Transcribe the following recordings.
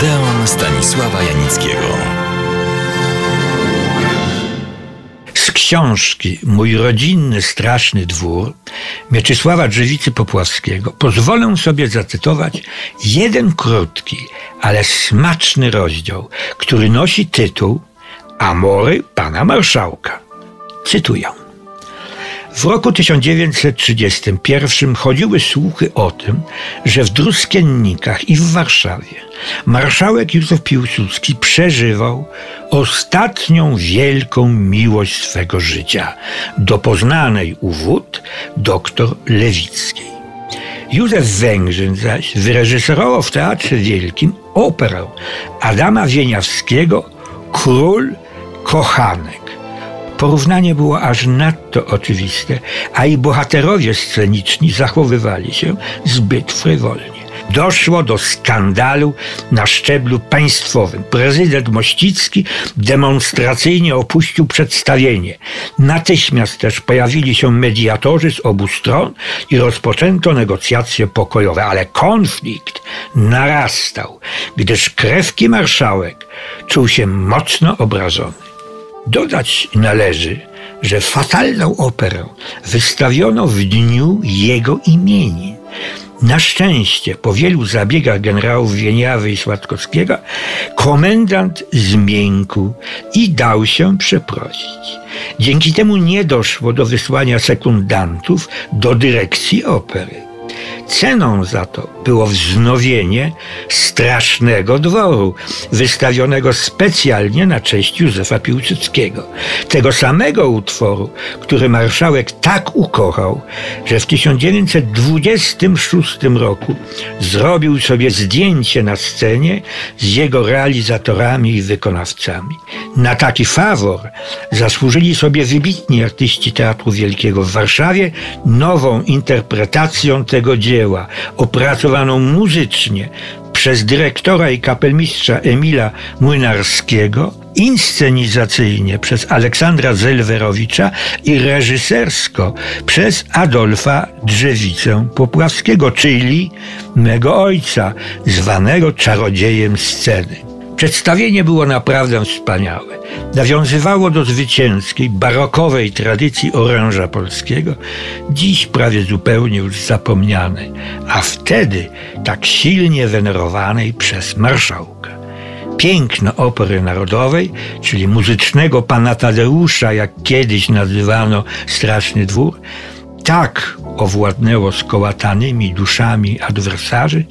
Odeon Stanisława Janickiego. Z książki Mój rodzinny straszny dwór Mieczysława Drzewicy Popławskiego pozwolę sobie zacytować jeden krótki, ale smaczny rozdział, który nosi tytuł Amory pana marszałka. Cytuję. W roku 1931 chodziły słuchy o tym, że w Druskiennikach i w Warszawie marszałek Józef Piłsudski przeżywał ostatnią wielką miłość swego życia do poznanej u wód doktor Lewickiej. Józef Węgrzyn zaś wyreżyserował w Teatrze Wielkim operę Adama Wieniawskiego Król Kochanek. Porównanie było aż nadto oczywiste, a i bohaterowie sceniczni zachowywali się zbyt frywolnie. Doszło do skandalu na szczeblu państwowym. Prezydent Mościcki demonstracyjnie opuścił przedstawienie. Natychmiast też pojawili się mediatorzy z obu stron i rozpoczęto negocjacje pokojowe, ale konflikt narastał, gdyż krewki marszałek czuł się mocno obrażony. Dodać należy, że fatalną operę wystawiono w dniu jego imienin. Na szczęście, po wielu zabiegach generałów Wieniawy i Słatkowskiego, komendant zmiękł i dał się przeprosić. Dzięki temu nie doszło do wysłania sekundantów do dyrekcji opery. Ceną za to było wznowienie strasznego dworu, wystawionego specjalnie na cześć Józefa Piłsudskiego. Tego samego utworu, który marszałek tak ukochał, że w 1926 roku zrobił sobie zdjęcie na scenie z jego realizatorami i wykonawcami. Na taki fawor zasłużyli sobie wybitni artyści Teatru Wielkiego w Warszawie nową interpretacją tego dzieła, opracowaną muzycznie przez dyrektora i kapelmistrza Emila Młynarskiego, inscenizacyjnie przez Aleksandra Zelwerowicza i reżysersko przez Adolfa Drzewicę Popławskiego, czyli mego ojca, zwanego czarodziejem sceny. Przedstawienie było naprawdę wspaniałe. Nawiązywało do zwycięskiej, barokowej tradycji oręża polskiego, dziś prawie zupełnie już zapomnianej, a wtedy tak silnie wenerowanej przez marszałka. Piękno opery narodowej, czyli muzycznego pana Tadeusza, jak kiedyś nazywano Straszny Dwór, tak owładnęło skołatanymi duszami adwersarzy,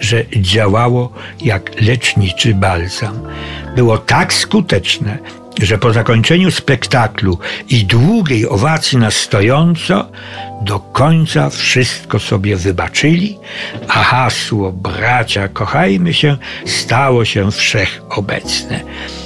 że działało jak leczniczy balsam. Było tak skuteczne, że po zakończeniu spektaklu i długiej owacji na stojąco, do końca wszystko sobie wybaczyli, a hasło bracia kochajmy się stało się wszechobecne.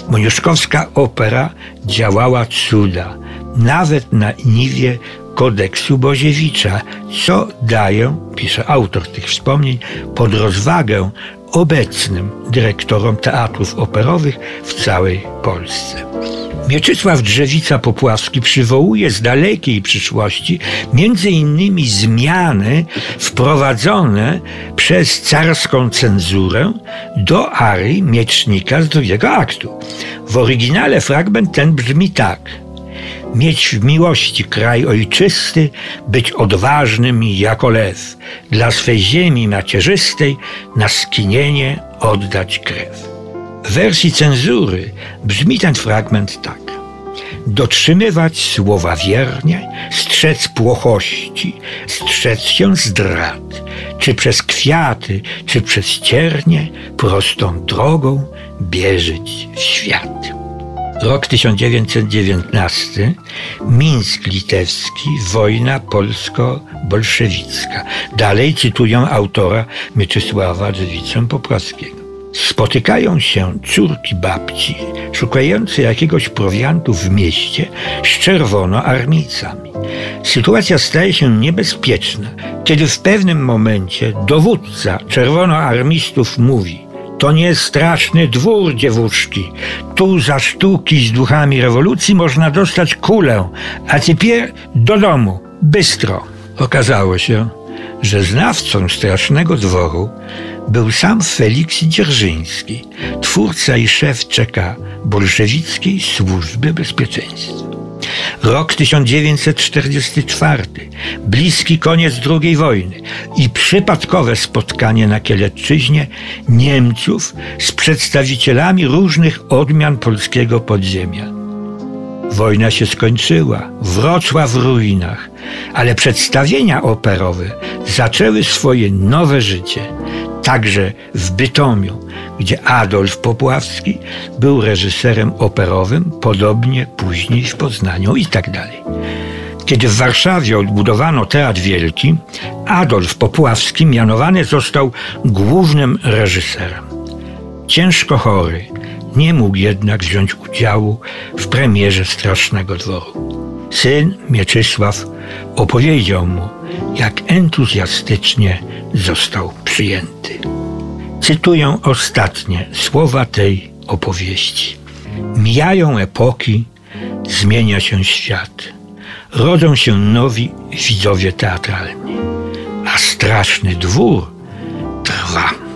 Moniuszkowska opera działała cuda, nawet na niwie kodeksu Boziewicza, co daje, pisze autor tych wspomnień, pod rozwagę obecnym dyrektorom teatrów operowych w całej Polsce. Mieczysław Drzewica Popławski przywołuje z dalekiej przyszłości między innymi zmiany wprowadzone przez carską cenzurę do arii Miecznika z drugiego aktu. W oryginale fragment ten brzmi tak – mieć w miłości kraj ojczysty, być odważnym jako lew, dla swej ziemi macierzystej na skinienie oddać krew. W wersji cenzury brzmi ten fragment tak. Dotrzymywać słowa wiernie, strzec płochości, strzec się zdrad, czy przez kwiaty, czy przez ciernie, prostą drogą bierzyć w świat. Rok 1919, Mińsk Litewski, wojna polsko-bolszewicka. Dalej cytują autora Mieczysława Drzewicę Popławskiego. Spotykają się córki babci, szukające jakiegoś prowiantu w mieście z czerwonoarmijcami. Sytuacja staje się niebezpieczna, kiedy w pewnym momencie dowódca czerwonoarmistów mówi – to nie straszny dwór, dziewuszki. Tu za sztuki z duchami rewolucji można dostać kulę, a teraz do domu, bystro. Okazało się, że znawcą strasznego dworu był sam Feliks Dzierżyński, twórca i szef czeka bolszewickiej służby bezpieczeństwa. Rok 1944, bliski koniec II wojny i przypadkowe spotkanie na Kielecczyźnie Niemców z przedstawicielami różnych odmian polskiego podziemia. Wojna się skończyła, Wrocław w ruinach, ale przedstawienia operowe zaczęły swoje nowe życie, także w Bytomiu, gdzie Adolf Popławski był reżyserem operowym, podobnie później w Poznaniu i tak dalej. Kiedy w Warszawie odbudowano Teatr Wielki, Adolf Popławski mianowany został głównym reżyserem. Ciężko chory, nie mógł jednak wziąć udziału w premierze Strasznego Dworu. Syn Mieczysław opowiedział mu, jak entuzjastycznie został przyjęty. Cytuję ostatnie słowa tej opowieści. Mijają epoki, zmienia się świat. Rodzą się nowi widzowie teatralni, a straszny dwór trwa.